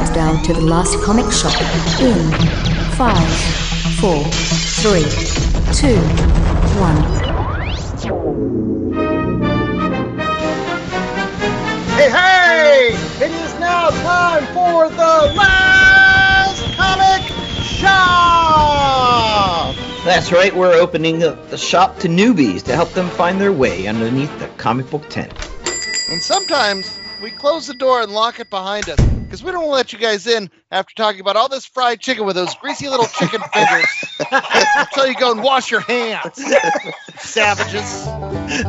countdown to the last comic shop in five, four, three, two, one. Hey, hey! It is now time for the last comic shop! That's right, we're opening the, the shop to newbies to help them find their way underneath the comic book tent. And sometimes we close the door and lock it behind us we don't want to let you guys in after talking about all this fried chicken with those greasy little chicken fingers. so you go and wash your hands, savages.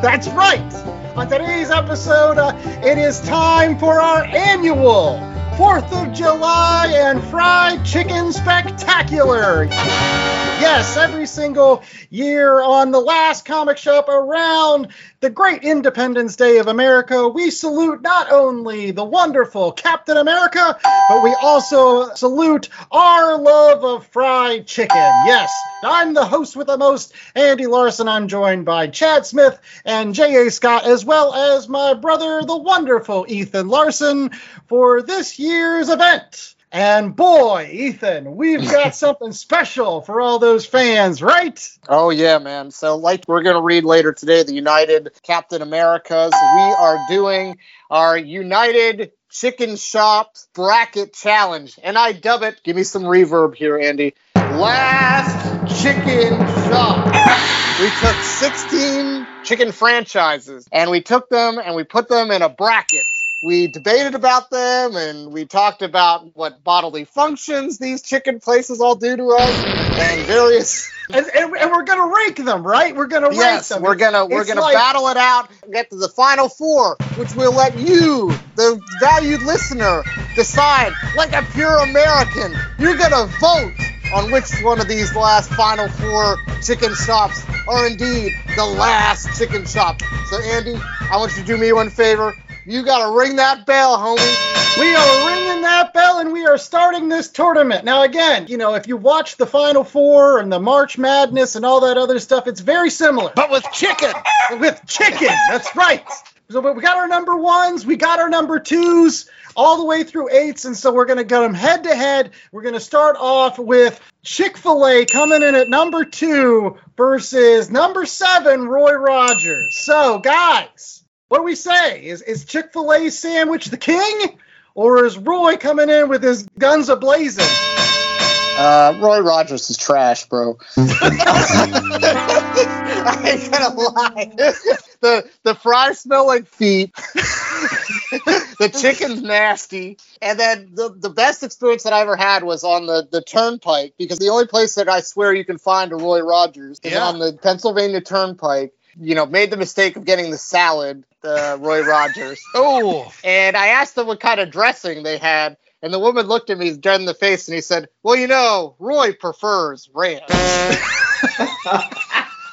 That's right! On today's episode, uh, it is time for our annual 4th of July and Fried Chicken Spectacular! Yes, every single year on the last comic shop around the great Independence Day of America, we salute not only the wonderful Captain America, but we also salute our love of fried chicken. Yes, I'm the host with the most, Andy Larson. I'm joined by Chad Smith and J.A. Scott, as well as my brother, the wonderful Ethan Larson, for this year's event. And boy, Ethan, we've got something special for all those fans, right? Oh yeah, man. So like we're gonna read later today, the United Captain Americas. We are doing our United Chicken Shop Bracket Challenge, and I dub it. Give me some reverb here, Andy. Last Chicken Shop. We took 16 chicken franchises, and we took them and we put them in a bracket we debated about them and we talked about what bodily functions these chicken places all do to us and various And, and, and we're gonna rank them, right? We're gonna yes rank them. we're gonna we're It's gonna like- battle it out get to the final four which will let you the valued listener decide like a pure american you're gonna vote on which one of these last final four chicken shops are indeed the last chicken shop so andy i want you to do me one favor you gotta ring that bell homie We are ringing that bell and we are starting this tournament. Now, again, you know, if you watch the Final Four and the March Madness and all that other stuff, it's very similar. But with chicken. with chicken. That's right. So but we got our number ones, we got our number twos, all the way through eights, and so we're gonna get them head to head. We're gonna start off with Chick Fil A coming in at number two versus number seven, Roy Rogers. So, guys, what do we say? Is is Chick Fil A sandwich the king, or is Roy coming in with his guns a blazing? Uh, Roy Rogers is trash, bro. I ain't gonna lie. The the fries smell like feet. the chicken's nasty. And then the, the best experience that I ever had was on the, the turnpike because the only place that I swear you can find a Roy Rogers is Yeah. on the Pennsylvania Turnpike. You know, made the mistake of getting the salad, the Roy Rogers. Oh, And I asked them what kind of dressing they had, and the woman looked at me dead in the face and he said, Well, you know, Roy prefers ranch.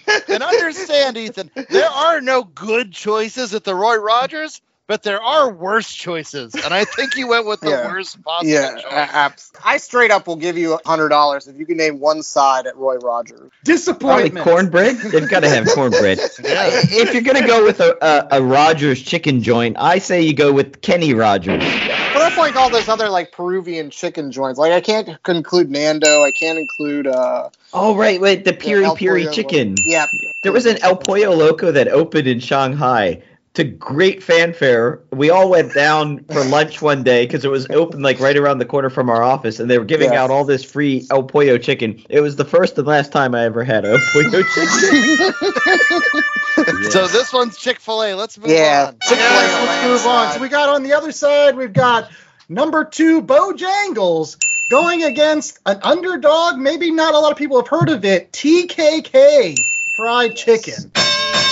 and understand, Ethan, there are no good choices at the Roy Rogers, but there are worse choices. And I think you went with the Yeah. worst possible yeah, choice. a- abs- I straight up will give you a hundred dollars if you can name one side at Roy Rogers. Disappointment. Probably cornbread. They've got to have cornbread. Yeah. If you're gonna go with a, a, a Rogers chicken joint, I say you go with Kenny Rogers. But that's like all those other like Peruvian chicken joints. Like I can't include Nando. I can't include uh Oh right, wait, the El Piri Piri chicken. Loco. Yeah. There was an El Pollo Loco that opened in Shanghai to great fanfare. We all went down for lunch one day because it was open like right around the corner from our office, and they were giving Yes. out all this free El Pollo chicken. It was the first and last time I ever had El Pollo chicken. So this one's Chick fil A. Let's move Yeah. on. Chick-fil-A let's move on. So we got on the other side, we've got number two, Bojangles, going against an underdog. Maybe not a lot of people have heard of it. TKK fried chicken.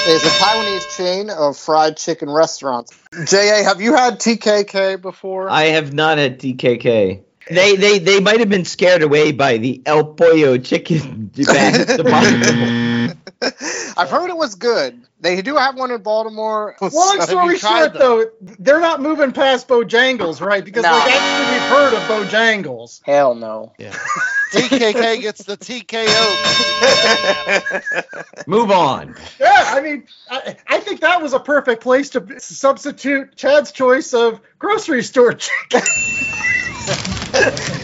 Is a Taiwanese chain of fried chicken restaurants. JA, have you had TKK before? I have not had TKK. They they they might have been scared away by the El Pollo chicken. I've heard it was good. They do have one in Baltimore. Long story you tried short, though, they're not moving past Bojangles, right? Because No. like actually we've heard of Bojangles. Hell no. TKK gets the TKO. Move on. Yeah, I mean, I, I think that was a perfect place to substitute Chad's choice of grocery store chicken.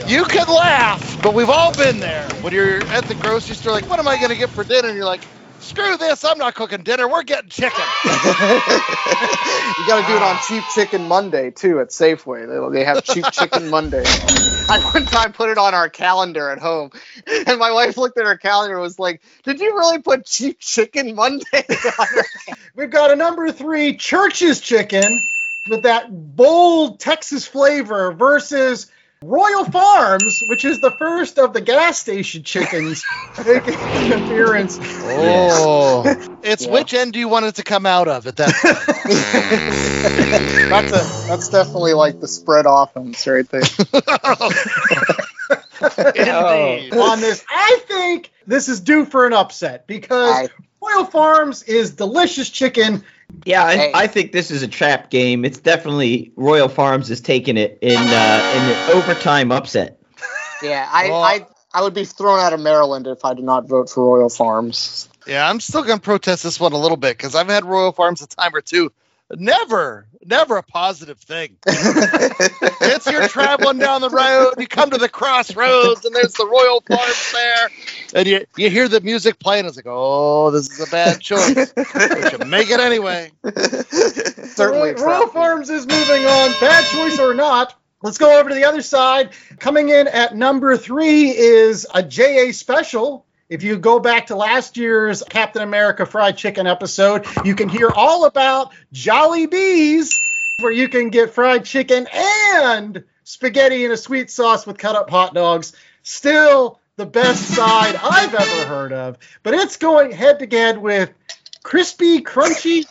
You can laugh, but we've all been there. When you're at the grocery store, like, what am I going to get for dinner? And you're like, screw this, I'm not cooking dinner. We're getting chicken. you got to do it on Cheap Chicken Monday too at Safeway. They, they have Cheap Chicken Monday. I one time put it on our calendar at home, and my wife looked at her calendar and was like, "Did you really put Cheap Chicken Monday?" on We've got a number three Church's chicken with that bold Texas flavor versus Royal Farms, which is the first of the gas station chickens making an appearance. Oh. It's Yeah. which end do you want it to come out of at that point? that's a that's definitely like the spread offense right there. Indeed. Oh. Oh. on this. I think this is due for an upset because I- Royal Farms is delicious chicken. Yeah, I, Hey. I think this is a trap game. It's definitely Royal Farms is taking it in uh, in an overtime upset. Yeah, I, Well- I I would be thrown out of Maryland if I did not vote for Royal Farms. Yeah, I'm still going to protest this one a little bit because I've had Royal Farms a time or two. Never, never a positive thing. It's you're traveling down the road, you come to the crossroads, and there's the Royal Farms there, and you, you hear the music playing. It's like, oh, this is a bad choice. But you make it anyway. Certainly, Royal, Royal. Farms is moving on. Bad choice or not. Let's go over to the other side. Coming in at number three is a JA special. If you go back to last year's Captain America Fried Chicken episode, you can hear all about Jollibees, where you can get fried chicken and spaghetti in a sweet sauce with cut up hot dogs. Still the best side I've ever heard of. But it's going head to head with crispy, crunchy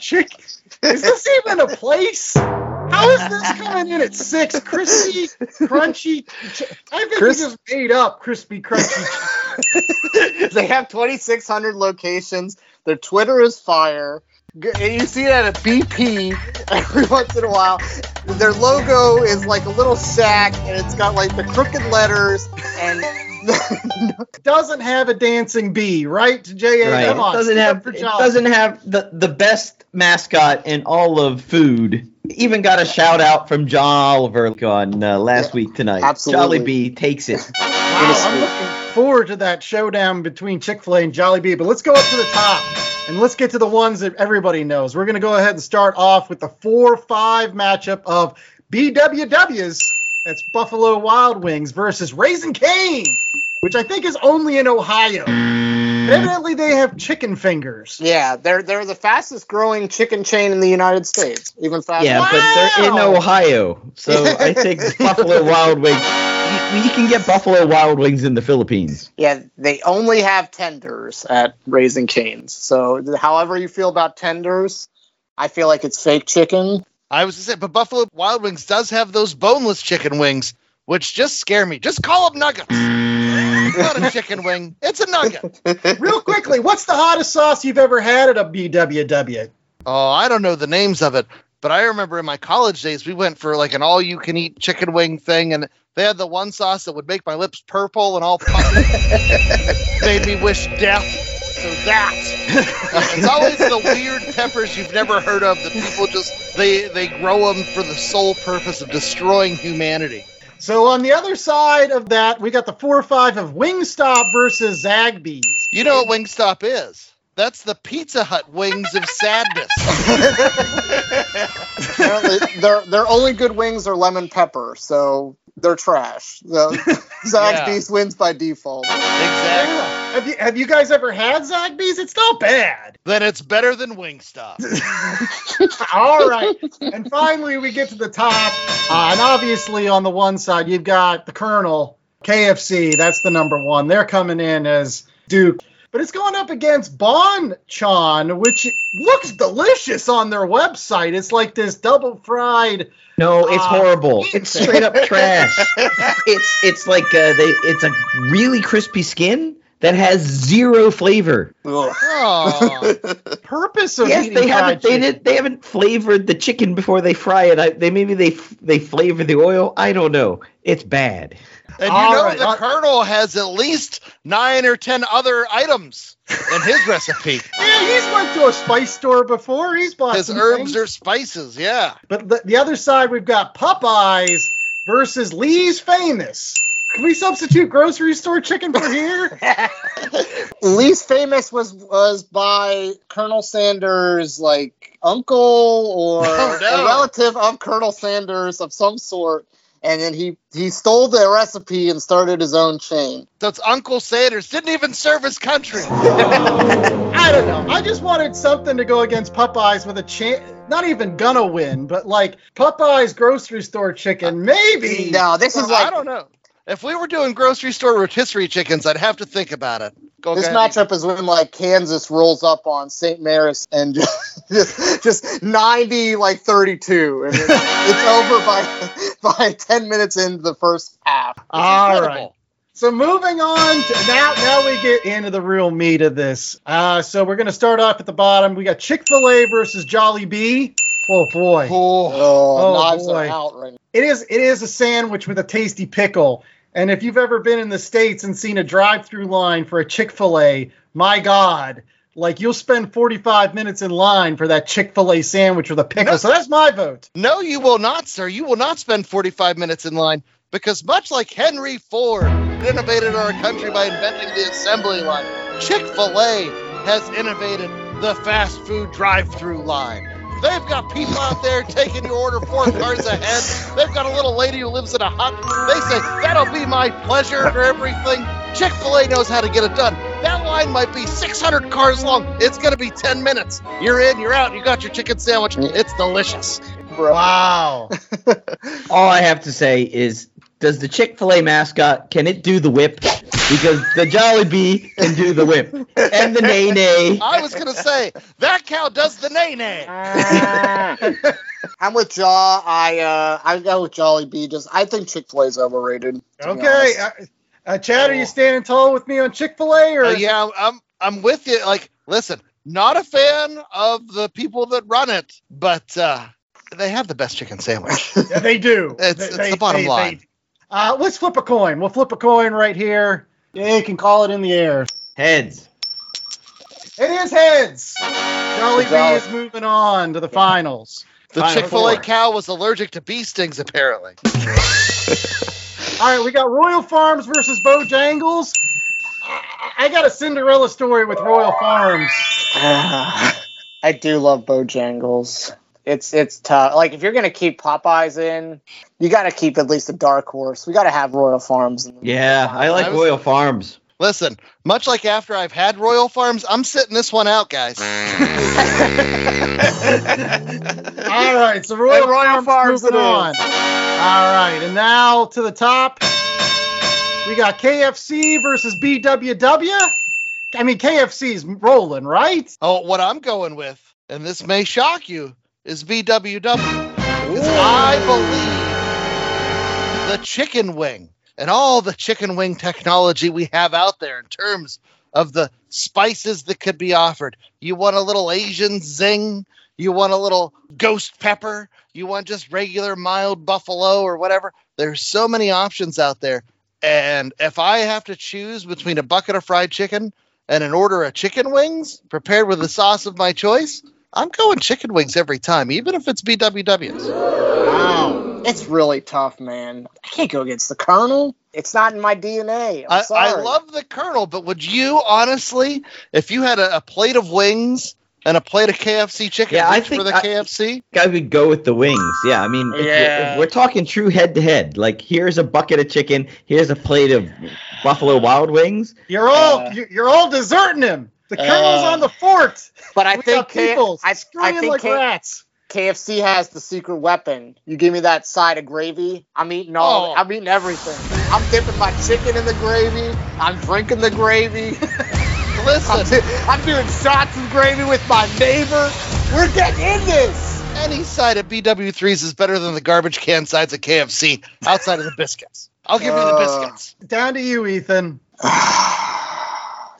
chicken. Is this even a place? How is this coming in at six? Crispy, crunchy. Ch- I think Cris- you just made up crispy, crunchy. they have 2,600 locations. Their Twitter is fire. G- You see it at a BP every once in a while. Their logo is like a little sack, and it's got like the crooked letters. And Doesn't have a dancing bee, right? JA, Right. come on. It doesn't have it doesn't have the, the best mascot in all of food. Even got a shout out from John Oliver on uh, last Yeah, week tonight. absolutely. Jollibee takes it. Wow, I'm looking forward to that showdown between Chick fil A and Jollibee. But let's go up to the top and let's get to the ones that everybody knows. We're going to go ahead and start off with the 4 5 matchup of BWWs. That's Buffalo Wild Wings versus Raising Cane, which I think is only in Ohio. Evidently, they have chicken fingers. yeah, they're they're the fastest growing chicken chain in the United States. Even faster. Yeah, but they're in Ohio, so I think Buffalo Wild Wings. You, you can get Buffalo Wild Wings in the Philippines. Yeah, they only have tenders at Raising Canes. So, however you feel about tenders, I feel like it's fake chicken. I was going to say, but Buffalo Wild Wings does have those boneless chicken wings, which just scare me. Just call them nuggets. It's not a chicken wing, it's a nugget. Real quickly, what's the hottest sauce you've ever had at a BWW? Oh, I don't know the names of it, but I remember in my college days we went for like an all-you-can-eat chicken wing thing, and they had the one sauce that would make my lips purple and all puffy, made me wish death. So that it's always the weird peppers you've never heard of that people just they they grow them for the sole purpose of destroying humanity. So on the other side of that, we got the 4 or 5 of Wingstop versus Zaxby's. You know what Wingstop is? That's the Pizza Hut wings of sadness. Apparently, their their only good wings are lemon pepper, so they're trash. The Zaxby's wins by default. exactly. Have you, have you guys ever had Zaxby's? It's not bad. Then it's better than Wingstop. All right. And finally, we get to the top. Uh, and obviously, on the one side, you've got the Colonel, KFC. That's the number one. They're coming in as Duke. But it's going up against Bon Chan, which looks delicious on their website. It's like this double fried. No, it's Ah, horrible. It's straight up trash. It's it's like uh, they it's a really crispy skin that has zero flavor. Ugh. Oh, Purpose of yes, they haven't they chicken. did they haven't flavored the chicken before they fry it. I, they maybe they they flavor the oil. I don't know. It's bad. and you All know right, the I'll- Colonel has at least nine or ten other items in his recipe. Yeah, he's went to a spice store before. He's bought His some herbs things. or spices, yeah. But the, the other side, we've got Popeyes versus Lee's Famous. Can we substitute grocery store chicken for here? Lee's Famous was was by Colonel Sanders, like uncle or Oh, no. a relative of Colonel Sanders of some sort, and then he he stole the recipe and started his own chain. That's Uncle Sanders. Didn't even serve his country. I don't know. I just wanted something to go against Popeyes with a chance. Not even gonna win, but like Popeyes grocery store chicken, maybe. No, this is Well, I don't know. If we were doing grocery store rotisserie chickens, I'd have to think about it. Go this ahead. matchup is when like Kansas rolls up on St. Mary's and just, just 90 like 32 and it- it's over by by 10 minutes into the first half. All Incredible. right. So moving on to now, now we get into the real meat of this. Uh, so we're gonna start off at the bottom. We got Chick Fil A versus Jollibee. Oh boy, Oh, Oh, Oh, knives boy. are out right now. it is it is a sandwich with a tasty pickle. And if you've ever been in the states and seen a drive-through line for a Chick Fil A, my God, like you'll spend 45 minutes in line for that Chick Fil A sandwich with a pickle. No. So that's my vote. no, you will not, sir. You will not spend 45 minutes in line because, much like Henry Ford innovated our country by inventing the assembly line, Chick fil A has innovated the fast food drive through line. They've got people out there taking your order four cars ahead. They've got a little lady who lives in a hut. They say, That'll be my pleasure for everything. Chick fil A knows how to get it done. That line might be 600 cars long. It's going to be 10 minutes. You're in, you're out, you got your chicken sandwich. It's delicious. Bro. Wow. All I have to say is, does the Chick Fil A mascot can it do the whip? Because the Jollibee can do the whip and the nay nay. I was going to say, that cow does the nay nay. I'm with Jaw. I uh I go with Jollibee. Just I think Chick Fil A's overrated. Okay. Uh, uh, Chad, are you standing tall with me on Chick Fil A or? Uh, yeah, I'm, I'm with you. Like, listen, not a fan of the people that run it, but uh, they have the best chicken sandwich. Yeah, they do. It's- They- it's they- the bottom they- line. They- uh, let's flip a coin. We'll flip a coin right here. Yeah, you can call it in the air. Heads. It is heads. Jolly Good Bee is moving on to the finals. The Final Chick fil A cow was allergic to bee stings, apparently. All right, we got Royal Farms versus Bojangles. I- I got a Cinderella story with Royal Farms. I do love Bojangles. It's it's tough. Like if you're gonna keep Popeyes in, you got to keep at least a dark horse. We got to have Royal Farms. In the Yeah, I like I was- Royal Farms. Listen, much like after I've had Royal Farms, I'm sitting this one out, guys. All right, so Royal, And Royal Farms, Farms moving it is. on. All right, and now to the top, we got KFC versus BWW. I mean, KFC's rolling, right? Oh, what I'm going with, and this may shock you, is BWW. Because I believe the chicken wing and all the chicken wing technology we have out there in terms of the spices that could be offered. You want a little Asian zing, you want a little ghost pepper, you want just regular mild buffalo or whatever. There's so many options out there. And if I have to choose between a bucket of fried chicken and an order of chicken wings prepared with the sauce of my choice, I'm going chicken wings every time, even if it's BWW's. Wow, it's really tough, man. I can't go against the Colonel. It's not in my DNA. I'm I, sorry. I love the Colonel, but would you honestly, if you had a, a plate of wings and a plate of KFC chicken, Yeah, I reach for think the I- KFC? I would go with the wings. Yeah, I mean, if, we're, Yeah. if we're talking true head to head, like here's a bucket of chicken, here's a plate of Buffalo Wild Wings. You're all Uh, you're all deserting him. The Colonel's Uh, on the fort. But I we think got K- people I, I think like K- rats. KFC has the secret weapon. You give me that side of gravy, I'm eating all. Oh. I'm eating everything. I'm dipping my chicken in the gravy. I'm drinking the gravy. I'm, Listen, do- I'm doing shots of gravy with my neighbor. We're getting in this. any side of BW3s is better than the garbage can sides of KFC outside of the biscuits. I'll give you the Uh, biscuits. Down to you, Ethan.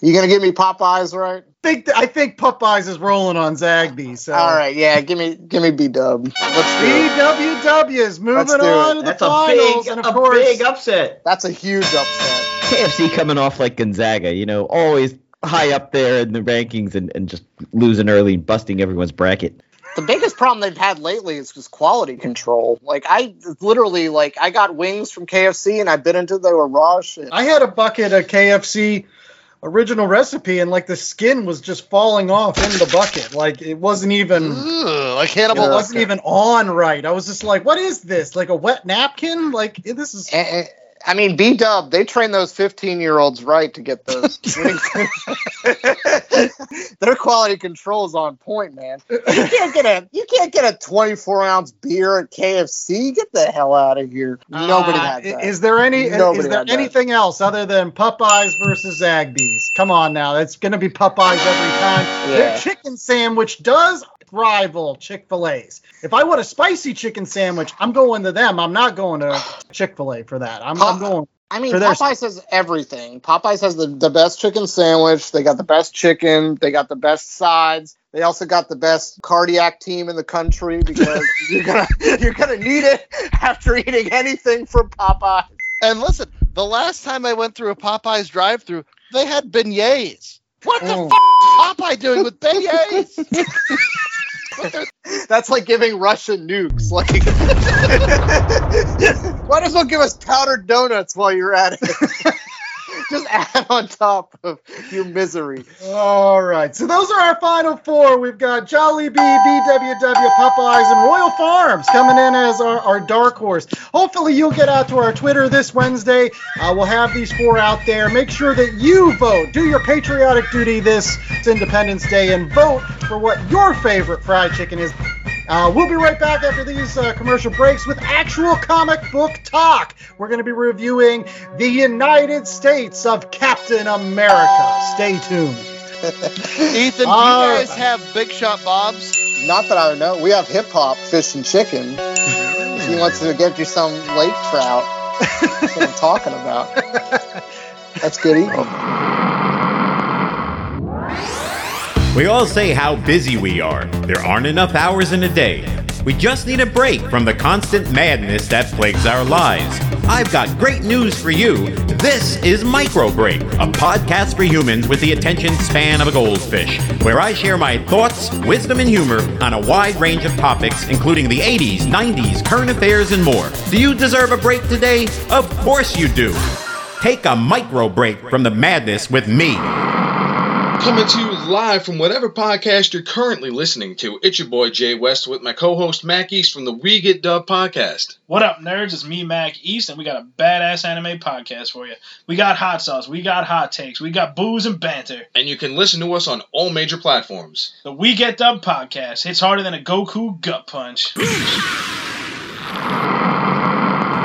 you gonna give me Popeyes, right? Think I think Popeyes is rolling on Zaxby. So All right, yeah. Give me, give me B Dub. Let's do it. BWW is moving on to the That's a finals, big, and a of course, big upset. That's a huge upset. KFC coming off like Gonzaga, you know, always high up there in the rankings and, and just losing early and busting everyone's bracket. the biggest problem they've had lately is just quality control. Like I literally like I got wings from KFC and I bit into the raw shit. I had a bucket of KFC original recipe and like the skin was just falling off in the bucket. Like it wasn't even Ugh, like it Hannibal. wasn't even on right. I was just like, what is this? Like a wet napkin? Like this is eh, I mean, B Dub, they train those 15 year olds right to get those. Their quality control is on point, man. You can't get a you can't get a 24 ounce beer at KFC. Get the hell out of here. Nobody Uh, had that. Is there any Nobody is there had that. anything else other than Popeyes versus Zaxby's? Come on now, it's going to be Popeyes every time. Their chicken sandwich does rival Chick-fil-A's. If I want a spicy chicken sandwich, I'm going to them. I'm not going to Chick-fil-A for that. I'm, I'm going. I mean, for their- Popeyes has everything. Popeyes has the, the best chicken sandwich. They got the best chicken. They got the best sides. They also got the best cardiac team in the country because you're gonna you're gonna need it after eating anything from Popeyes. And listen, the last time I went through a Popeyes drive-through, they had beignets. What the Mm. f- is Popeye doing with beignets? That's like giving Russian nukes. Like, might as well give us powdered donuts while you're at it. Just add on top of your misery. All right, so those are our final four. We've got Jollibee, BWW, Popeyes, and Royal Farms coming in as our, our dark horse. Hopefully, you'll get out to our Twitter this Wednesday. Uh, we'll have these four out there. Make sure that you vote. Do your patriotic duty this Independence Day and vote for what your favorite fried chicken is. Uh, we'll be right back after these uh, commercial breaks with actual comic book talk. We're going to be reviewing the United States of Captain America. Stay tuned. Ethan, do you guys have Big Shot Bob's? Not that I know. We have hip hop, fish, and chicken. If he wants to get you some lake trout, that's what I'm talking about. That's good eating. We all say how busy we are. There aren't enough hours in a day. We just need a break from the constant madness that plagues our lives. I've got great news for you. This is Micro Break, a podcast for humans with the attention span of a goldfish, where I share my thoughts, wisdom, and humor on a wide range of topics, including the 80s, 90s, current affairs, and more. Do you deserve a break today? Of course you do. Take a micro break from the madness with me. Coming to you live from whatever podcast you're currently listening to. It's your boy Jay West with my co-host Mac East from the We Get Dub podcast. What up, nerds? It's me, Mac East, and we got a badass anime podcast for you. We got hot sauce, we got hot takes, we got booze and banter. And you can listen to us on all major platforms. The We Get Dub podcast hits harder than a Goku gut punch.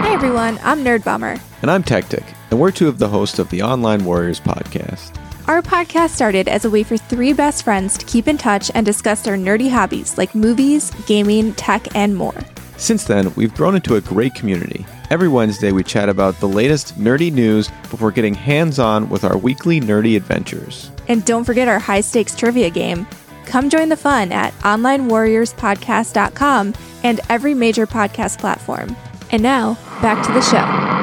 Hi everyone, I'm Nerd Bummer. And I'm Tactic, and we're two of the hosts of the Online Warriors podcast. Our podcast started as a way for three best friends to keep in touch and discuss their nerdy hobbies like movies, gaming, tech, and more. Since then, we've grown into a great community. Every Wednesday, we chat about the latest nerdy news before getting hands on with our weekly nerdy adventures. And don't forget our high stakes trivia game. Come join the fun at onlinewarriorspodcast.com and every major podcast platform. And now, back to the show.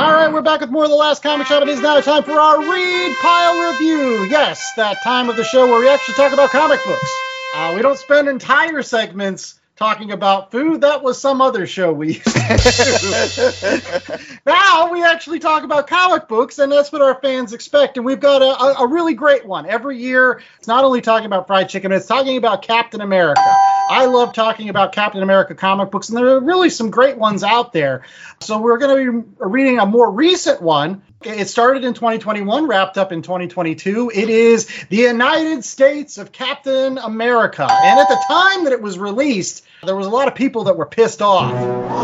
All right, we're back with more of the last comic shop. It is now time for our read pile review. Yes, that time of the show where we actually talk about comic books. Uh, we don't spend entire segments talking about food. That was some other show we used to do. now we actually talk about comic books, and that's what our fans expect. And we've got a, a, a really great one every year. It's not only talking about fried chicken, it's talking about Captain America. I love talking about Captain America comic books, and there are really some great ones out there. So we're going to be reading a more recent one. It started in 2021, wrapped up in 2022. It is the United States of Captain America. And at the time that it was released, there was a lot of people that were pissed off.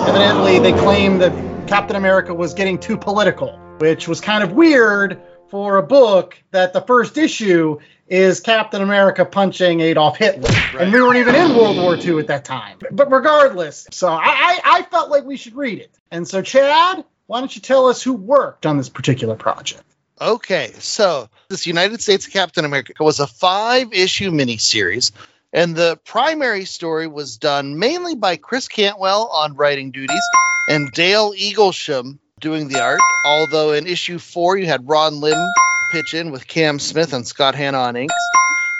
Evidently, they claimed that Captain America was getting too political, which was kind of weird for a book that the first issue is Captain America punching Adolf Hitler. And we weren't even in World War II at that time. But regardless, so I, I, I felt like we should read it. And so, Chad, why don't you tell us who worked on this particular project? Okay, so this United States of Captain America was a five issue miniseries, and the primary story was done mainly by Chris Cantwell on writing duties and Dale Eaglesham doing the art. Although in issue four, you had Ron Lim pitch in with Cam Smith and Scott Hanna on inks.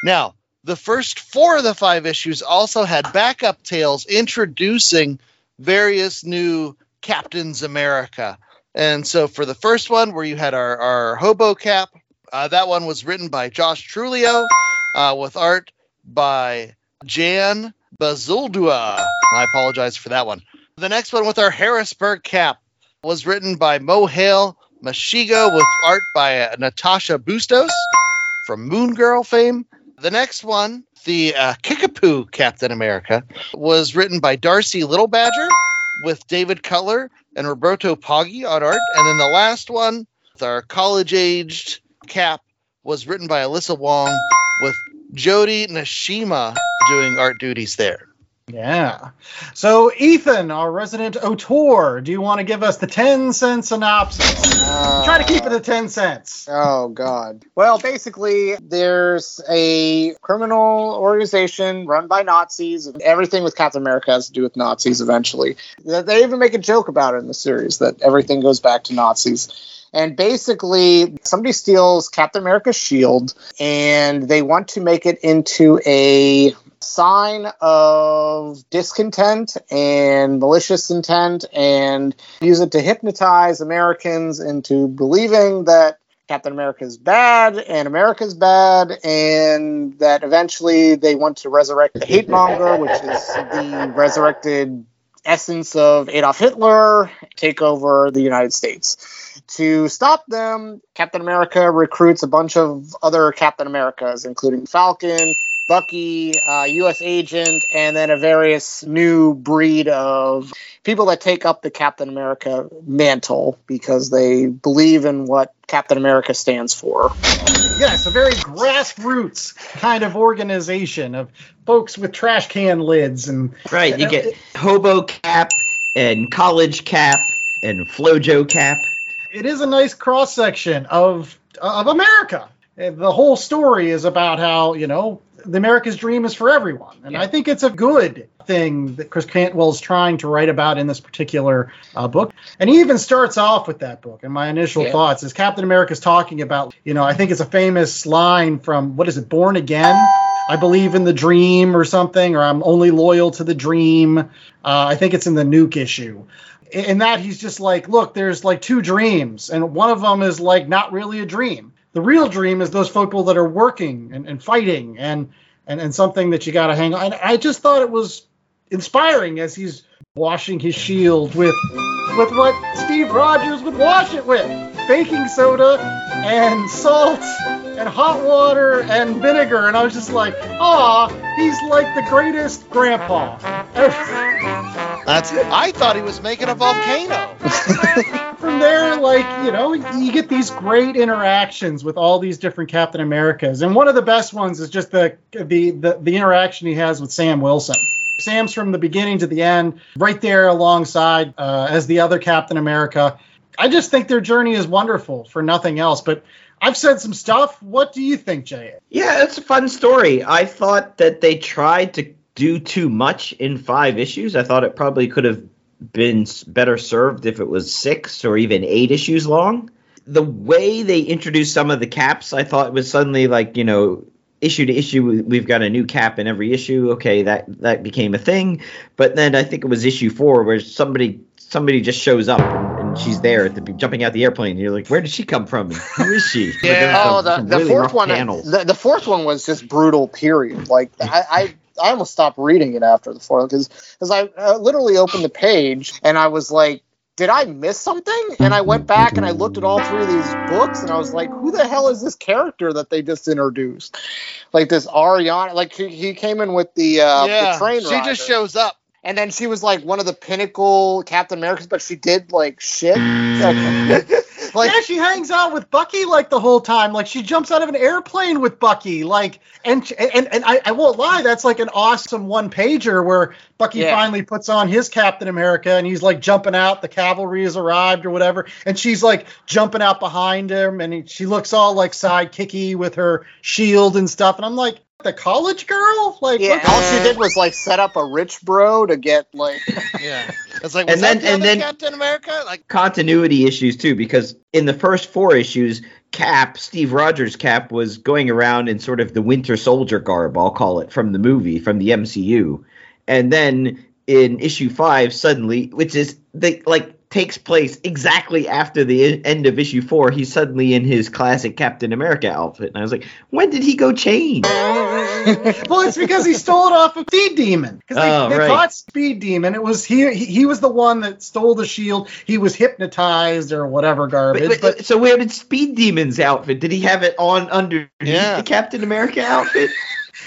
Now, the first four of the five issues also had backup tales introducing various new Captains America. And so for the first one, where you had our, our Hobo Cap, uh, that one was written by Josh Trujillo uh, with art by Jan Bazaldua. I apologize for that one. The next one with our Harrisburg Cap was written by Mohale Mashigo with art by uh, Natasha Bustos from Moon Girl fame. The next one, the uh, Kickapoo Captain America, was written by Darcie Little Badger with David Cutler and Roberto Poggi on art. And then the last one, with our college aged cap, was written by Alyssa Wong with Jody Nashima doing art duties there. Yeah. So, Ethan, our resident auteur, do you want to give us the 10 cent synopsis? Uh, Try to keep it at 10 cents. Oh God. Well, basically, there's a criminal organization run by Nazis. Everything with Captain America has to do with Nazis. Eventually, they even make a joke about it in the series that everything goes back to Nazis. And basically, somebody steals Captain America's shield, and they want to make it into a sign of discontent and malicious intent and use it to hypnotize Americans into believing that Captain America is bad and America's bad, and that eventually they want to resurrect the hate monger, which is the resurrected essence of Adolf Hitler, take over the United States. To stop them, Captain America recruits a bunch of other Captain Americas, including Falcon, Bucky, uh, U.S. agent, and then a various new breed of people that take up the Captain America mantle because they believe in what Captain America stands for. Yes, a very grassroots kind of organization of folks with trash can lids and Right, you get hobo cap and college cap and flojo cap. it is a nice cross section of of America. The whole story is about how you know the America's dream is for everyone, and I think it's a good thing that Chris Cantwell is trying to write about in this particular uh, book. And he even starts off with that book. And my initial Yeah. thoughts is Captain America's talking about you know I think it's a famous line from what is it Born Again. I believe in the dream or something, or I'm only loyal to the dream. Uh, I think it's in the nuke issue. In that, he's just like, look, there's like two dreams, and one of them is like not really a dream. The real dream is those people that are working and, and fighting and, and and something that you got to hang on. And I just thought it was inspiring as he's washing his shield with with what Steve Rogers would wash it with baking soda and salt and hot water and vinegar. And I was just like, ah he's like the greatest grandpa. That's I thought he was making a volcano. From there, like, you know, you get these great interactions with all these different Captain Americas. And one of the best ones is just the the the, the interaction he has with Sam Wilson. Sam's from the beginning to the end, right there alongside uh, as the other Captain America. I just think their journey is wonderful for nothing else. But I've said some stuff. What do you think, Jay? Yeah, it's a fun story. I thought that they tried to do too much in five issues. I thought it probably could have been better served if it was six or even eight issues long. The way they introduced some of the caps, I thought was suddenly like, you know, issue to issue we've got a new cap in every issue. Okay, that that became a thing. But then I think it was issue 4 where somebody somebody just shows up and, and she's there at the jumping out the airplane. And you're like, where did she come from? And who is she? yeah. Oh, the, the really fourth one. The, the fourth one was just brutal. Period. Like I, I, almost stopped reading it after the fourth because because I uh, literally opened the page and I was like. Did I miss something? And I went back and I looked at all three of these books and I was like, who the hell is this character that they just introduced? Like this Ariana, like he, he came in with the, uh, yeah, the train she rider. just shows up. And then she was like one of the pinnacle Captain Americas, but she did like shit. Mm. like yeah, she hangs out with Bucky like the whole time. Like she jumps out of an airplane with Bucky. Like, and and and I, I won't lie, that's like an awesome one pager where Bucky Yeah. finally puts on his Captain America and he's like jumping out. The cavalry has arrived or whatever, and she's like jumping out behind him, and he, she looks all like sidekicky with her shield and stuff. And I'm like, the college girl? Like, Yeah, what- all she did was like set up a rich bro to get like. Yeah. It's like, And was that then- the and other then- Captain America? Like, continuity issues too because in the first four issues cap steve rogers cap was going around in sort of the winter soldier garb i'll call it from the movie from the mcu and then in issue five suddenly which is the like takes place exactly after the end of issue four he's suddenly in his classic captain america outfit and i was like when did he go change well, it's because he stole it off of Speed Demon. Because they, Oh, they right. caught Speed Demon. It was he, he. He was the one that stole the shield. He was hypnotized or whatever garbage. but, But, but- so where did speed demon's outfit did he have it on underneath Yeah. the captain america outfit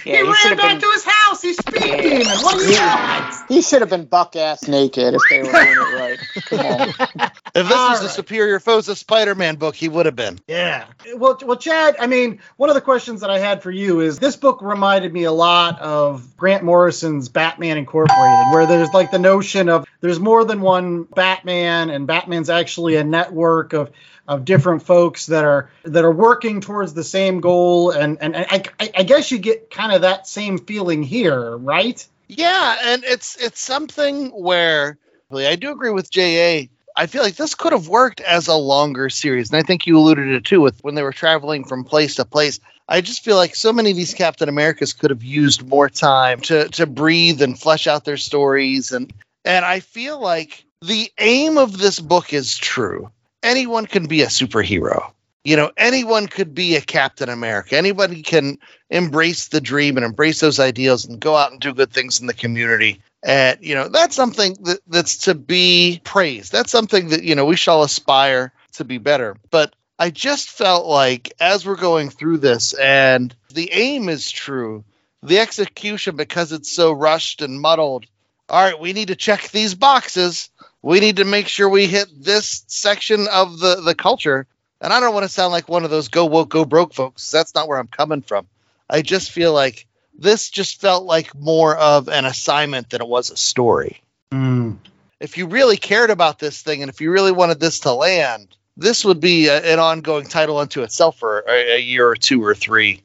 Yeah, he, he ran should have back been. to his house. He's Speed Demon. What do you want? He should have been buck ass naked if they were doing it right. Come on. if this All was the right. Superior Foes of Spider-Man book, he would have been. Yeah. Well, well, Chad. I mean, one of the questions that I had for you is this book reminded me a lot of Grant Morrison's Batman Incorporated, where there's like the notion of there's more than one Batman, and Batman's actually a network of of different folks that are that are working towards the same goal, and and, and I, I guess you get kind of that same feeling here, right? Yeah, and it's it's something where I do agree with JA. I feel like this could have worked as a longer series, and I think you alluded to it too with when they were traveling from place to place. I just feel like so many of these Captain Americas could have used more time to to breathe and flesh out their stories, and and I feel like the aim of this book is true. Anyone can be a superhero. You know, anyone could be a Captain America. Anybody can embrace the dream and embrace those ideals and go out and do good things in the community. And you know, that's something that, that's to be praised. That's something that, you know, we shall aspire to be better. But I just felt like as we're going through this and the aim is true, the execution because it's so rushed and muddled. All right, we need to check these boxes. We need to make sure we hit this section of the the culture. And I don't want to sound like one of those go woke go broke folks. That's not where I'm coming from. I just feel like this just felt like more of an assignment than it was a story. Hmm. If you really cared about this thing and if you really wanted this to land, this would be a, an ongoing title unto itself for a, a year or two or three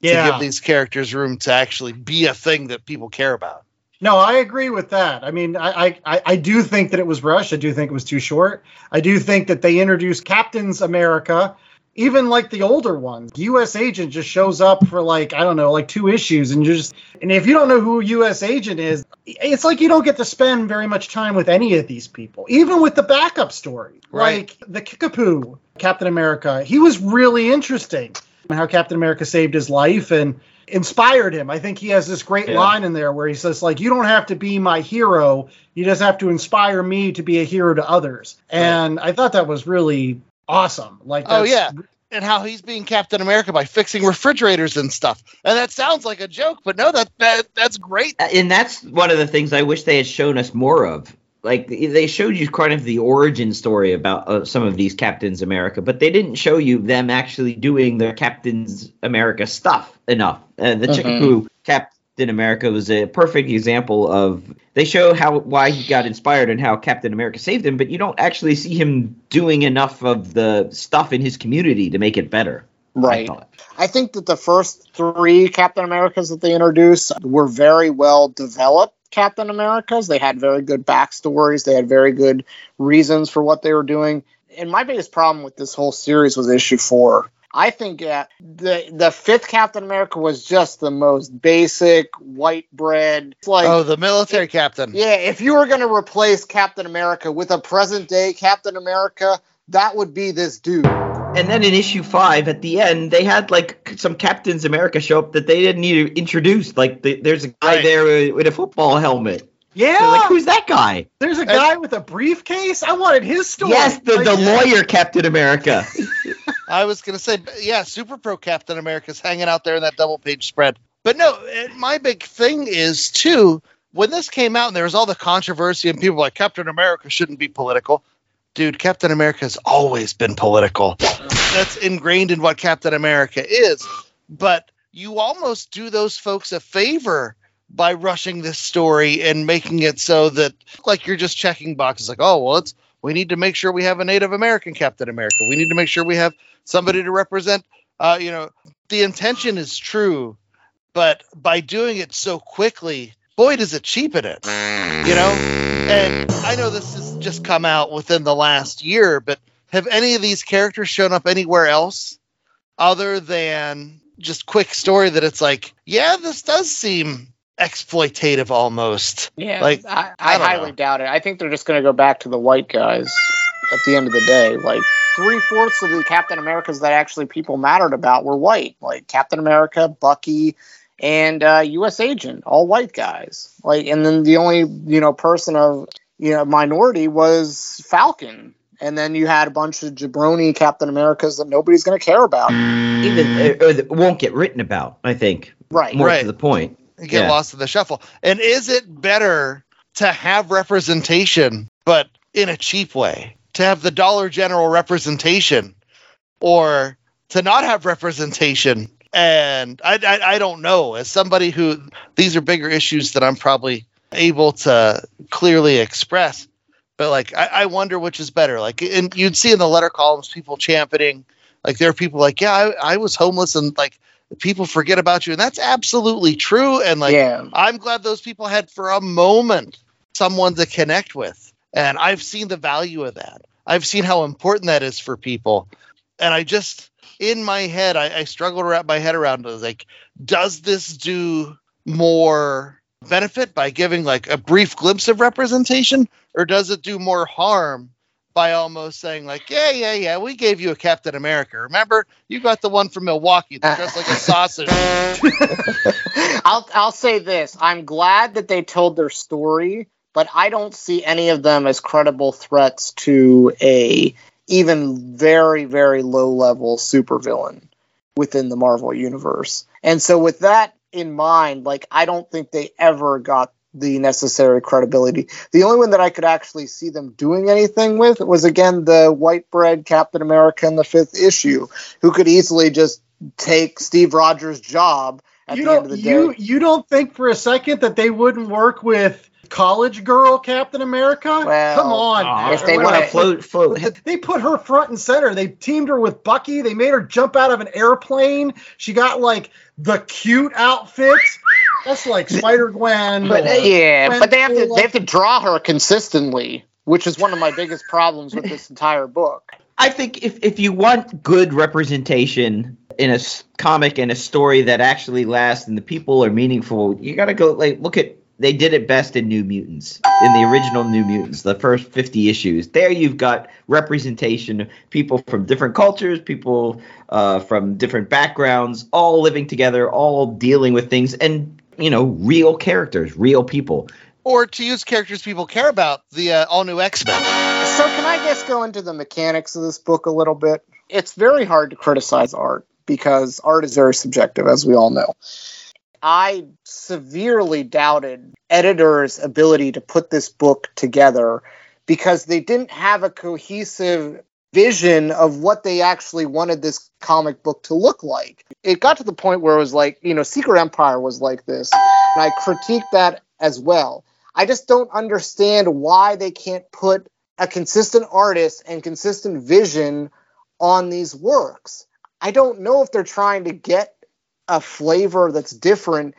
yeah. to give these characters room to actually be a thing that people care about. No, I agree with that. I mean, I, I- I, do think that it was rushed. I do think it was too short. I do think that they introduced Captain's America, even like the older ones. U.S. Agent just shows up for like I don't know, like two issues, and you're just and if you don't know who U.S. Agent is, it's like you don't get to spend very much time with any of these people, even with the backup story. Right. Like the Kickapoo Captain America, he was really interesting. How Captain America saved his life and inspired him. I think he has this great Yeah. line in there where he says like you don't have to be my hero, you just have to inspire me to be a hero to others. And I thought that was really awesome. Like Oh, yeah. And how he's being Captain America by fixing refrigerators and stuff. And that sounds like a joke, but no, that, that that's great. and that's one of the things I wish they had shown us more of. Like they showed you kind of the origin story about uh, some of these Captains America, but they didn't show you them actually doing their Captains America stuff enough. Uh, the Mhm. Kickapoo Captain America was a perfect example of they show how why he got inspired and how Captain America saved him, but you don't actually see him doing enough of the stuff in his community to make it better. Right. thought. I think that the first three Captain Americas that they introduced were very well developed Captain Americas. They had very good backstories, they had very good reasons for what they were doing. And my biggest problem with this whole series was issue four. I think yeah, the the fifth Captain America was just the most basic white bread. It's like oh, the military captain. yeah, if you were going to replace Captain America with a present day Captain America, that would be this dude. And then in issue five, at the end, they had like some Captains America show up that they didn't need to introduce. Like the, there's a guy Right. there with, with a football helmet. Yeah. They're like, who's that guy? There's a guy with a briefcase. I wanted his story. Yes, the, Like, the lawyer Captain America. I was going to say, yeah, Super Pro Captain America's hanging out there in that double page spread. But no, it- my big thing is, too, when this came out and there was all the controversy and people were like, Captain America shouldn't be political. Dude, Captain America has always been political. That's ingrained in what Captain America is. But you almost do those folks a favor by rushing this story and making it so that like you're just checking boxes like oh well it's we need to make sure we have a native american captain america we need to make sure we have somebody to represent uh you know the intention is true but by doing it so quickly, boy, does it cheapen it. You know? And I know this has just come out within the last year, but have any of these characters shown up anywhere else other than just quick story that it's like, yeah, this does seem exploitative almost. Yeah, Like, I, I I, highly know. doubt it. I think they're just going to go back to the white guys at the end of the day. Like three fourths of the Captain Americas that actually people mattered about were white, like Captain America, Bucky, and uh, U.S. Agent, all white guys. Like, and then the only you know person of you know minority was Falcon. And then you had a bunch of jabroni Captain Americas that nobody's going to care about. Even or that won't get written about. I think Right. more Right. to the point. You get Yeah. lost in the shuffle. And is it better to have representation, but in a cheap way? To have the Dollar General representation, or to not have representation? And I, I, I don't know. As somebody who these are bigger issues that I'm probably able to clearly express, but like I, I wonder which is better. Like, and you'd see in the letter columns people championing. Like there are people like, yeah, I, I was homeless, and like people forget about you, and that's absolutely true. And like, yeah. I'm glad those people had for a moment someone to connect with. And I've seen the value of that. I've seen how important that is for people. And I just, in my head, I, I struggle to wrap my head around it. Like, does this do more benefit by giving like a brief glimpse of representation? Or does it do more harm by almost saying, like, yeah, yeah, yeah, we gave you a Captain America. Remember? You got the one from Milwaukee that dressed like a sausage. I'll I'll say this. I'm glad that they told their story, but I don't see any of them as credible threats to a even very very low level supervillain within the Marvel universe. And so with that in mind, like I don't think they ever got the necessary credibility. The only one that I could actually see them doing anything with was again the white bread Captain America in the fifth issue, who could easily just take Steve Rogers' job at you the end of the day. you you don't think for a second that they wouldn't work with college girl Captain America? Well, Come on. Aw, if they wanna- float, float. They put her front and center. They teamed her with Bucky. They made her jump out of an airplane. She got like the cute outfit. That's like Spider Gwen. But or yeah, Gwen but they have to Stacy. they have to draw her consistently, which is one of my biggest problems with this entire book. I think if, if you want good representation in a comic and a story that actually lasts and the people are meaningful, you got to go like look at they did it best in New Mutants, in the original New Mutants, the first 50 issues. There you've got representation, of people from different cultures, people uh, from different backgrounds, all living together, all dealing with things, and you know, real characters, real people. or to use characters people care about, the uh, all new X Men. So can I just go into the mechanics of this book a little bit? It's very hard to criticize art because art is very subjective, as we all know. I severely doubted editors' ability to put this book together because they didn't have a cohesive vision of what they actually wanted this comic book to look like. It got to the point where it was like, you know, Secret Empire was like this, and I critiqued that as well. I just don't understand why they can't put a consistent artist and consistent vision on these works. I don't know if they're trying to get a flavor that's different,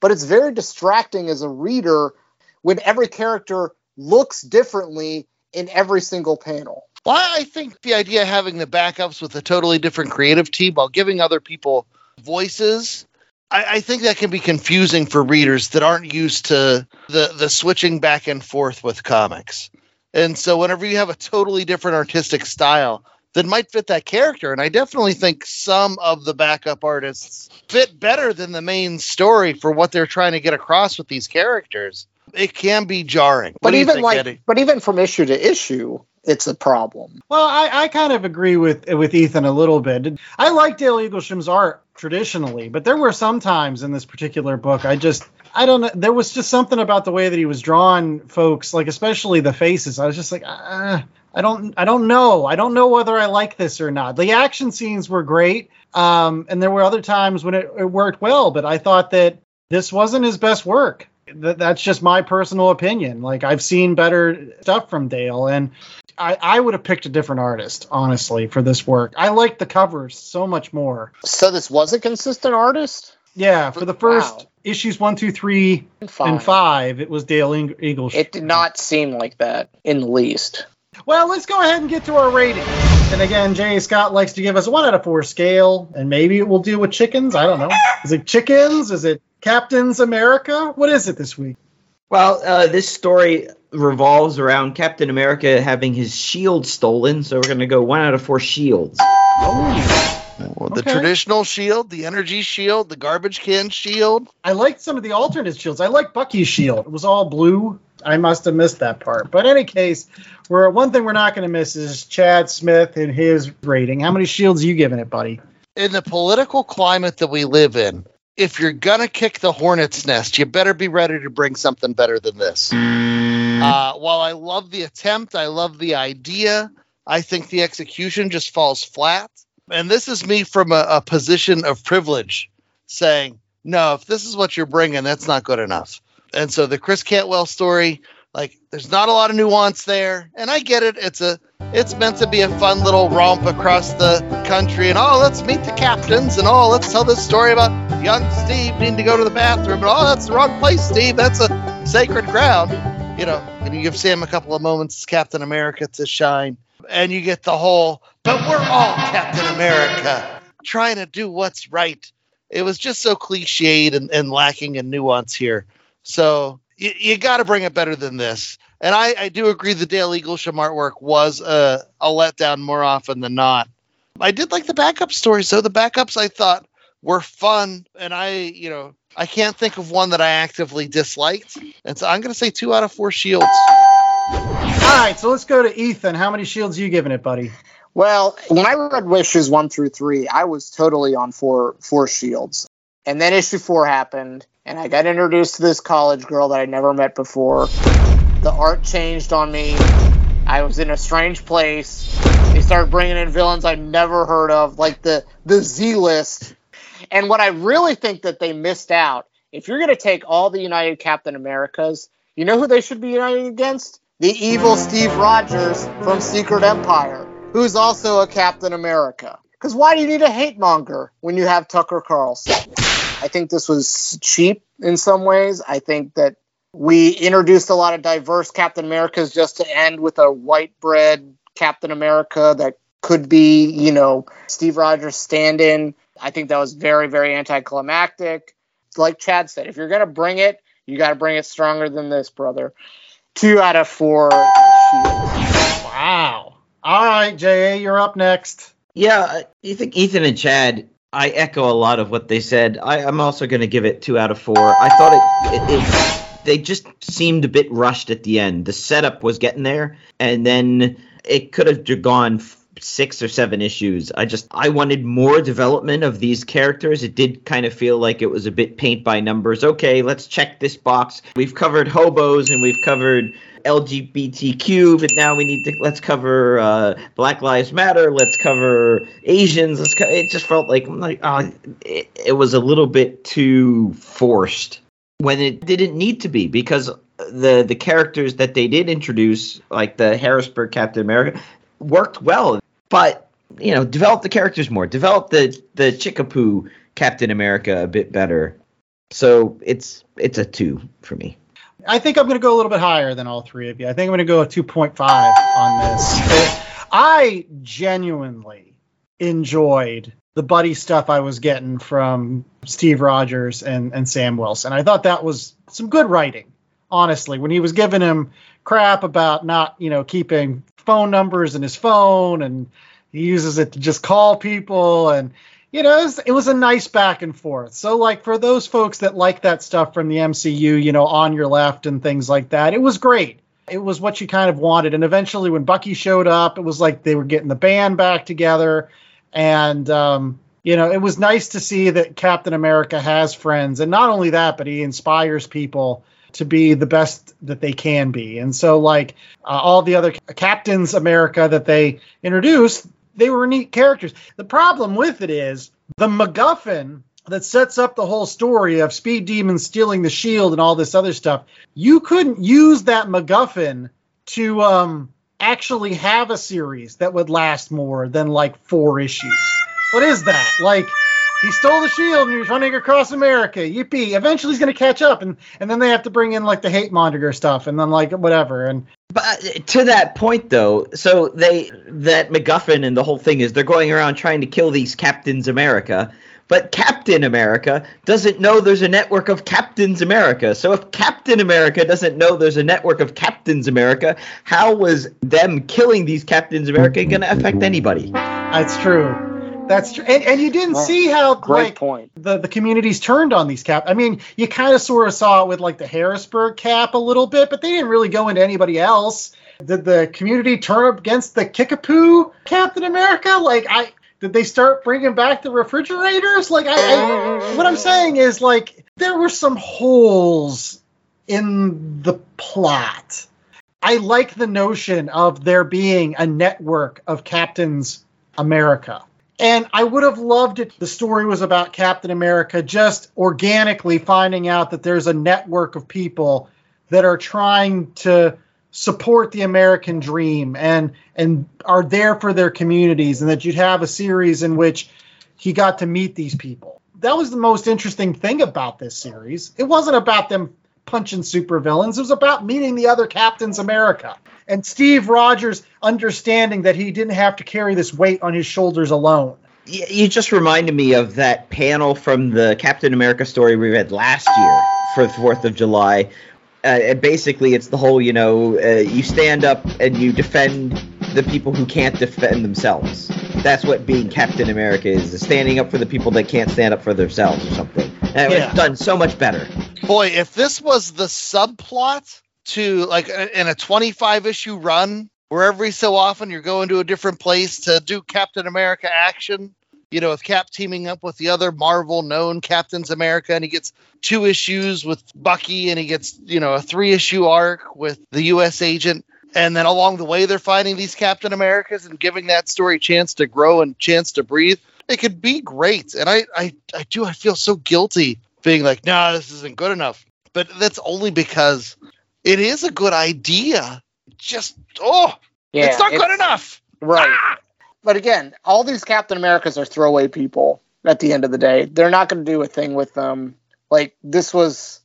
but it's very distracting as a reader when every character looks differently in every single panel. Well, I think the idea of having the backups with a totally different creative team while giving other people voices, I, I think that can be confusing for readers that aren't used to the the switching back and forth with comics. And so, whenever you have a totally different artistic style that might fit that character, and I definitely think some of the backup artists fit better than the main story for what they're trying to get across with these characters. It can be jarring. What But even think, like, Eddie? but even from issue to issue, it's a problem. Well, I, I kind of agree with with Ethan a little bit. I like Dale Eaglesham's art traditionally, but there were some times in this particular book I just I don't know. There was just something about the way that he was drawing folks, like especially the faces. I was just like, uh, I don't I don't know. I don't know whether I like this or not. The action scenes were great, um, and there were other times when it, it worked well, but I thought that this wasn't his best work. That, that's just my personal opinion. Like I've seen better stuff from Dale, and I, I would have picked a different artist, honestly, for this work. I like the covers so much more. So this was a consistent artist. Yeah, for the first Wow. issues one, two, three, and five, it was Dale Ing- Eagles. It did not seem like that in the least. Well, let's go ahead and get to our rating. And again, Jay Scott likes to give us one out of four scale, and maybe it will deal with chickens. I don't know. Is it chickens? Is it Captain's America? What is it this week? Well, uh, this story revolves around Captain America having his shield stolen, so we're going to go one out of four shields. Well, the Okay. traditional shield, the energy shield, the garbage can shield. I liked some of the alternate shields. I like Bucky's shield. It was all blue. I must have missed that part. But in any case, we're one thing we're not going to miss is Chad Smith and his rating. How many shields you giving it, buddy? In the political climate that we live in, if you're gonna kick the hornet's nest, you better be ready to bring something better than this. Uh, while I love the attempt, I love the idea. I think the execution just falls flat. And this is me from a, a position of privilege, saying, "No, if this is what you're bringing, that's not good enough." And so the Chris Cantwell story, like, there's not a lot of nuance there, and I get it. It's a it's meant to be a fun little romp across the country and oh let's meet the captains and oh let's tell this story about young steve needing to go to the bathroom and oh that's the wrong place steve. That's a sacred ground you know. And you give sam a couple of moments as captain america to shine. And you get the whole but we're all captain america trying to do what's right. It was just so cliched and, and lacking in nuance here so you, you got to bring it better than this and I, I do agree the Dale Eaglesham artwork was a, a letdown more often than not. I did like the backup stories, though. The backups I thought were fun, and I, you know, I can't think of one that I actively disliked. And so I'm going to say two out of four shields. All right, so let's go to Ethan. How many shields you giving it, buddy? Well, when I read wishes one through three, I was totally on four four shields. And then issue four happened, and I got introduced to this college girl that I'd never met before. The art changed on me. I was in a strange place. They started bringing in villains I'd never heard of, like the the Z list. And what I really think that they missed out, if you're going to take all the United Captain Americas, you know who they should be united against? The evil Steve Rogers from Secret Empire, who's also a Captain America. Because why do you need a hate monger when you have Tucker Carlson? I think this was cheap in some ways. I think that we introduced a lot of diverse Captain Americas just to end with a white bread Captain America that could be, you know, Steve Rogers stand in. I think that was very, very anticlimactic. Like Chad said, if you're going to bring it, you got to bring it stronger than this, brother. Two out of four. Wow. All right, JA, you're up next. Yeah, you think Ethan and Chad? I echo a lot of what they said. I, I'm also going to give it two out of four. I thought it, it, it, they just seemed a bit rushed at the end. The setup was getting there, and then it could have gone six or seven issues. I just I wanted more development of these characters. It did kind of feel like it was a bit paint by numbers. Okay, let's check this box. We've covered hobos and we've covered LGBTQ, but now we need to let's cover uh, Black Lives Matter. Let's cover Asians. Let's co-. it just felt like like uh, it, it was a little bit too forced when it didn't need to be because the the characters that they did introduce, like the Harrisburg Captain America, worked well. But you know, develop the characters more. Develop the the Kickapoo Captain America a bit better. So it's it's a two for me. I think I'm going to go a little bit higher than all three of you. I think I'm going to go a 2.5 on this. I genuinely enjoyed the buddy stuff I was getting from Steve Rogers and, and Sam Wilson. I thought that was some good writing, honestly. When he was giving him crap about not, you know, keeping phone numbers in his phone and he uses it to just call people and you know, it was, it was, a nice back and forth. So, like, for those folks that like that stuff from the MCU, you know, on your left and things like that, it was great. It was what you kind of wanted. And eventually, when Bucky showed up, it was like they were getting the band back together. And, um, you know, it was nice to see that Captain America has friends. And not only that, but he inspires people to be the best that they can be. And so, like, uh, all the other Captains America that they introduced, they were neat characters. The problem with it is the MacGuffin that sets up the whole story of Speed Demon stealing the shield and all this other stuff. You couldn't use that MacGuffin to um, actually have a series that would last more than like four issues. What is that? Like, he stole the shield and he was running across America. Yippee! Eventually, he's going to catch up, and and then they have to bring in like the hate monitor stuff, and then like whatever. And But uh, to that point, though, so they that MacGuffin and the whole thing is they're going around trying to kill these Captains America. But Captain America doesn't know there's a network of Captains America. So if Captain America doesn't know there's a network of Captains America, how was them killing these Captains America going to affect anybody? that's true. That's true. And, and you didn't see how Great like point. the the communities turned on these cap. I mean, you kind of sort of saw it with like the Harrisburg cap a little bit, but they didn't really go into anybody else. Did the community turn up against the Kickapoo Captain America? Like I did they start bringing back the refrigerators? Like I, I what I'm saying is like there were some holes in the plot. I like the notion of there being a network of Captains America. And I would have loved it. The story was about Captain America just organically finding out that there's a network of people that are trying to support the American dream and and are there for their communities, and that you'd have a series in which he got to meet these people. That was the most interesting thing about this series. It wasn't about them punching supervillains. It was about meeting the other Captains America. And Steve Rogers understanding that he didn't have to carry this weight on his shoulders alone. You just reminded me of that panel from the Captain America story we read last year for the Fourth of July. Uh, and basically, it's the whole you know, uh, you stand up and you defend the people who can't defend themselves. That's what being Captain America is: is standing up for the people that can't stand up for themselves or something. And Yeah. It's done so much better. Boy, if this was the subplot to like in a 25 issue run where every so often you're going to a different place to do Captain America action, you know, with Cap teaming up with the other Marvel known Captains America, and he gets two issues with Bucky, and he gets, you know, a three issue arc with the US agent. And then along the way, they're finding these Captain Americas and giving that story chance to grow and chance to breathe. It could be great. And I, I, I do, I feel so guilty being like, no, this isn't good enough. But that's only because it is a good idea. Just, oh, Yeah, it's not good enough. Right. Ah! But again, all these Captain Americas are throwaway people at the end of the day. They're not going to do a thing with them. Like, this was,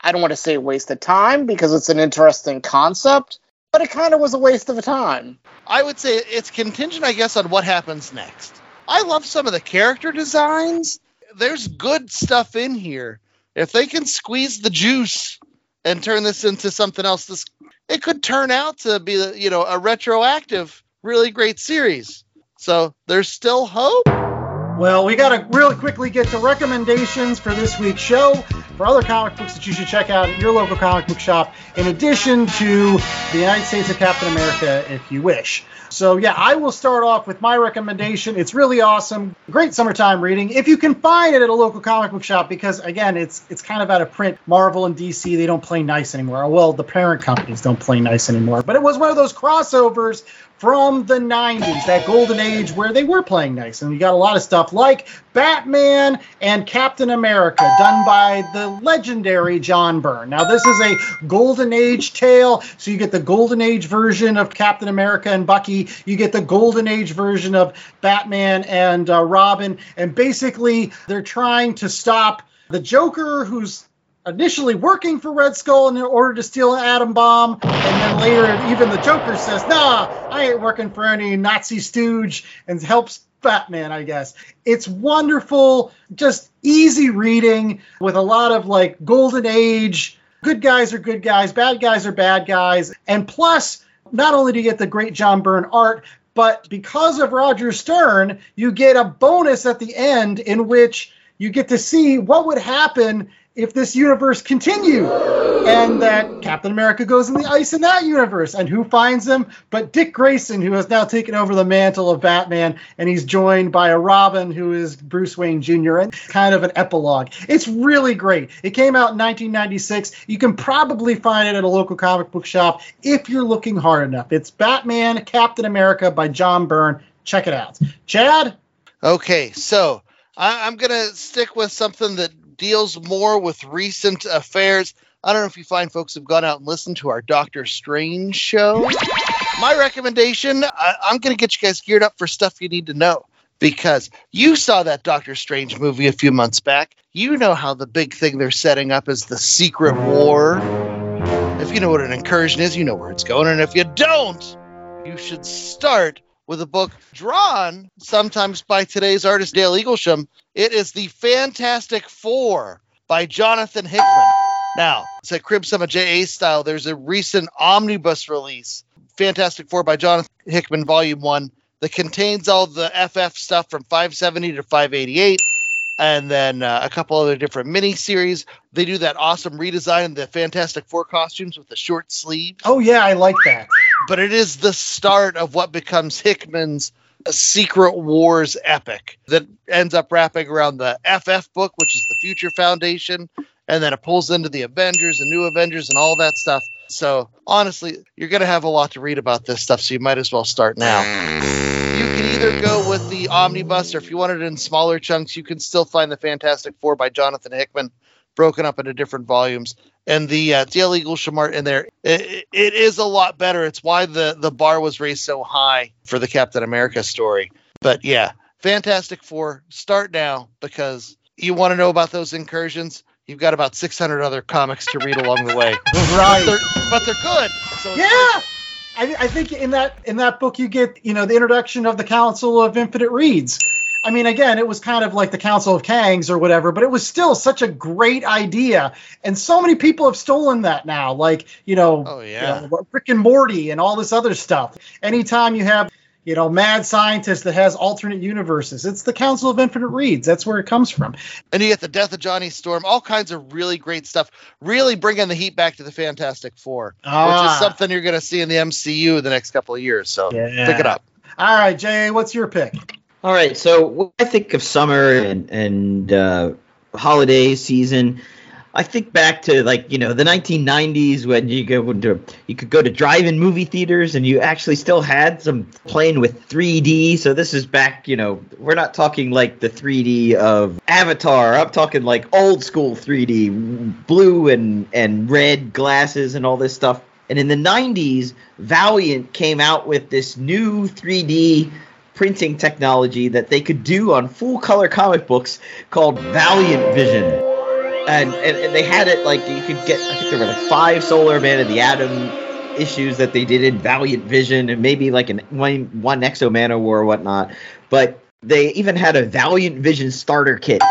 I don't want to say a waste of time because it's an interesting concept, but it kind of was a waste of time. I would say it's contingent, I guess, on what happens next. I love some of the character designs. There's good stuff in here. If they can squeeze the juice and turn this into something else, this it could turn out to be, you know, a retroactive, really great series. So there's still hope. Well, we got to really quickly get to recommendations for this week's show for other comic books that you should check out at your local comic book shop, in addition to the United States of Captain America, if you wish. So, yeah, I will start off with my recommendation. It's really awesome, great summertime reading. If you can find it at a local comic book shop, because again, it's it's kind of out of print. Marvel and DC they don't play nice anymore. Well, the parent companies don't play nice anymore. But it was one of those crossovers from the 90s, that golden age where they were playing nice. And you got a lot of stuff like Batman and Captain America, done by the legendary John Byrne. Now, this is a golden age tale, so you get the golden age version of Captain America and Bucky, you get the golden age version of Batman and uh, Robin, and basically they're trying to stop the Joker, who's initially working for Red Skull in order to steal an atom bomb, and then later even the Joker says, "Nah, I ain't working for any Nazi stooge," and helps Batman, I guess. It's wonderful, just easy reading with a lot of like golden age. Good guys are good guys, bad guys are bad guys, and plus, not only do you get the great John Byrne art, but because of Roger Stern, you get a bonus at the end in which you get to see what would happen if this universe continued and that Captain America goes in the ice in that universe and who finds him but Dick Grayson who has now taken over the mantle of Batman and he's joined by a Robin who is Bruce Wayne Jr. and kind of an epilogue. It's really great. It came out in 1996. You can probably find it at a local comic book shop if you're looking hard enough. It's Batman Captain America by John Byrne. Check it out. Chad? Okay, so I, I'm going to stick with something that deals more with recent affairs. I don't know if you find folks have gone out and listened to our Doctor Strange show. My recommendation I, I'm going to get you guys geared up for stuff you need to know. because you saw that Doctor Strange movie a few months back. You know how the big thing they're setting up is the secret war. If you know what an incursion is, you know where it's going. And if you don't, you should start with a book drawn sometimes by today's artist Dale Eaglesham. It is the Fantastic Four by Jonathan Hickman. Now, it's a Crib Summit JA style. There's a recent omnibus release, Fantastic Four by Jonathan Hickman, Volume 1, that contains all the FF stuff from 570 to 588 and then uh, a couple other different mini series. They do that awesome redesign of the Fantastic Four costumes with the short sleeves. Oh yeah, I like that. But it is the start of what becomes Hickman's Secret Wars epic that ends up wrapping around the FF book, which is the Future Foundation, and then it pulls into the Avengers and New Avengers and all that stuff. So honestly, you're going to have a lot to read about this stuff, so you might as well start now. You can either go with the omnibus, or if you want it in smaller chunks, you can still find the Fantastic Four by Jonathan Hickman, broken up into different volumes. And the uh, Dale Eaglesham art in there, it, it is a lot better. It's why the the bar was raised so high for the Captain America story. But yeah, Fantastic Four, start now because you want to know about those incursions. You've got about 600 other comics to read along the way. Right. But they're, but they're good. So Yeah. I, I think in that in that book you get you know the introduction of the Council of Infinite Reeds. I mean, again, it was kind of like the Council of Kangs or whatever, but it was still such a great idea, and so many people have stolen that now. Like you know, Oh, yeah. you know, Rick and Morty and all this other stuff. Anytime you have you know mad scientist that has alternate universes, it's the Council of Infinite Reeds. That's where it comes from. and you get the death of Johnny Storm, all kinds of really great stuff. Really bringing the heat back to the Fantastic Four, which Ah. is something you're going to see in the MCU the next couple of years. So Yeah. pick it up. All right, Jay, what's your pick? All right, so when I think of summer and and uh, holiday season, I think back to like you know the 1990s when you go to you could go to drive-in movie theaters and you actually still had some playing with 3D. So this is back, you know, we're not talking like the 3D of Avatar. I'm talking like old school 3D, blue and and red glasses and all this stuff. And in the 90s, Valiant came out with this new 3D printing technology that they could do on full color comic books called Valiant Vision. And, and, and they had it like you could get, I think there were like five Solar Man and the Atom issues that they did in Valiant Vision and maybe like an one, one X-O Manowar or whatnot. But they even had a Valiant Vision starter kit.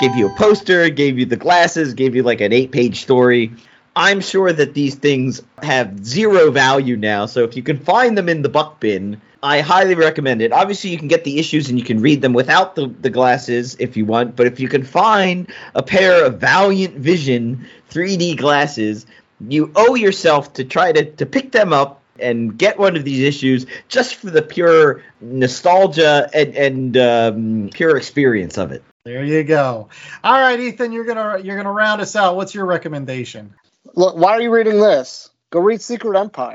Gave you a poster, gave you the glasses, gave you like an eight page story. I'm sure that these things have zero value now. So if you can find them in the buck bin, I highly recommend it. Obviously, you can get the issues and you can read them without the, the glasses if you want. But if you can find a pair of Valiant Vision 3D glasses, you owe yourself to try to, to pick them up and get one of these issues just for the pure nostalgia and, and um, pure experience of it. There you go. All right, Ethan, you're gonna you're gonna round us out. What's your recommendation? Look, why are you reading this? Go read Secret Empire.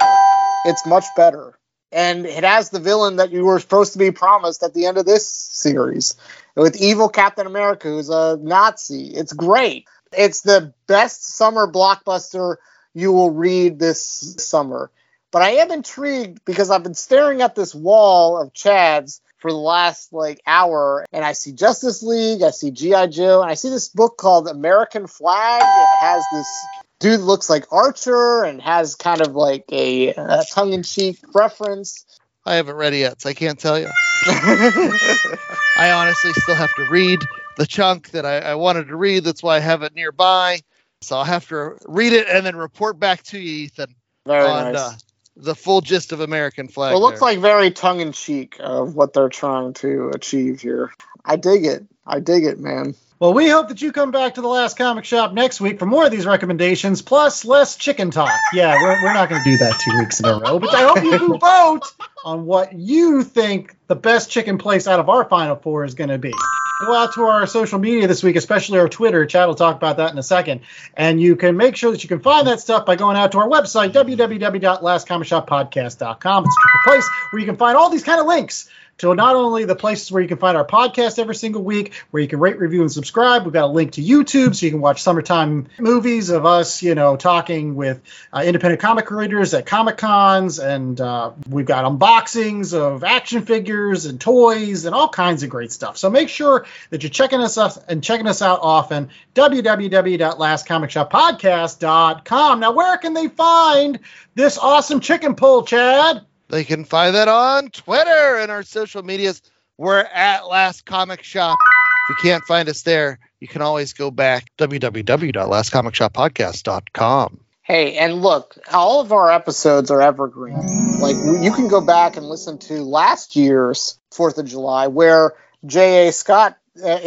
It's much better. And it has the villain that you were supposed to be promised at the end of this series with evil Captain America, who's a Nazi. It's great. It's the best summer blockbuster you will read this summer. But I am intrigued because I've been staring at this wall of Chads for the last like hour and I see Justice League, I see G.I. Joe, and I see this book called American Flag. It has this dude looks like Archer and has kind of like a, a tongue in cheek reference. I haven't read it yet, so I can't tell you. I honestly still have to read the chunk that I, I wanted to read. That's why I have it nearby. So I'll have to read it and then report back to you, Ethan, Very on nice. uh, the full gist of American Flag. Well, it looks there. like very tongue in cheek of what they're trying to achieve here. I dig it. I dig it, man. Well, we hope that you come back to the last comic shop next week for more of these recommendations, plus less chicken talk. Yeah, we're, we're not going to do that two weeks in a row, but I hope you vote on what you think the best chicken place out of our final four is going to be. Go out to our social media this week, especially our Twitter. Chad will talk about that in a second. And you can make sure that you can find that stuff by going out to our website, www.lastcomicshoppodcast.com. It's a place where you can find all these kind of links to not only the places where you can find our podcast every single week, where you can rate, review, and subscribe. We've got a link to YouTube so you can watch summertime movies of us, you know, talking with uh, independent comic creators at Comic Cons, and uh, we've got unboxings of action figures and toys and all kinds of great stuff. So make sure that you're checking us out and checking us out often. www.lastcomicshoppodcast.com. Now, where can they find this awesome chicken pull, Chad? They can find that on Twitter and our social medias. We're at Last Comic Shop. If you can't find us there, you can always go back www.lastcomicshoppodcast.com. Hey, and look, all of our episodes are evergreen. Like you can go back and listen to last year's Fourth of July, where J.A. Scott uh,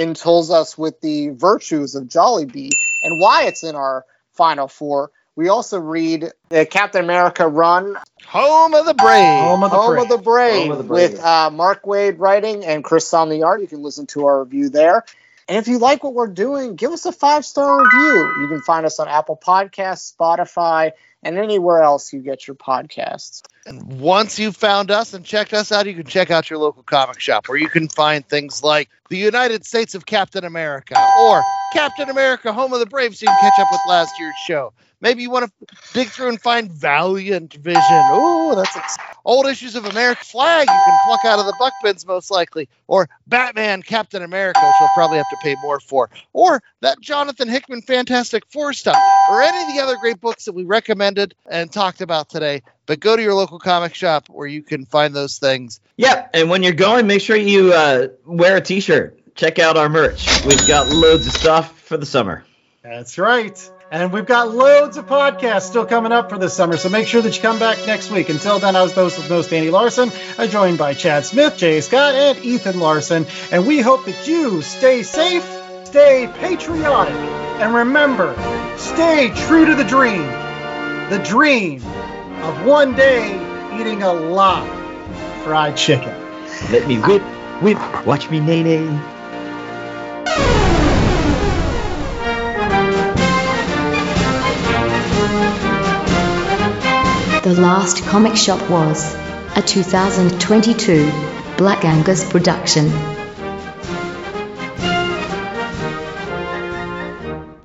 us with the virtues of Jollibee and why it's in our final four. We also read the Captain America run, Home of the Brave. Home of the Home Brave. of the Brave, Home of the Brave. with uh, Mark Waid writing and Chris on the art. You can listen to our review there. And if you like what we're doing, give us a five star review. You can find us on Apple Podcasts, Spotify, and anywhere else you get your podcasts. And once you've found us and checked us out, you can check out your local comic shop where you can find things like the United States of Captain America or Captain America Home of the Brave so you can catch up with last year's show. Maybe you want to dig through and find Valiant Vision. Oh, that's ex- old issues of American Flag you can pluck out of the buck bins most likely. Or Batman Captain America, which you'll probably have to pay more for. Or that Jonathan Hickman Fantastic Four stuff. Or any of the other great books that we recommended and talked about today. But go to your local comic shop where you can find those things. Yep, and when you're going, make sure you uh, wear a T-shirt. Check out our merch. We've got loads of stuff for the summer. That's right. And we've got loads of podcasts still coming up for this summer, so make sure that you come back next week. Until then, I was the host of Most Danny Larson, I'm joined by Chad Smith, Jay Scott, and Ethan Larson. And we hope that you stay safe, stay patriotic, and remember, stay true to the dream. The dream of one day eating a lot of fried chicken. Let me whip, whip, watch me nay nay. The Last Comic Shop was a 2022 Black Angus production.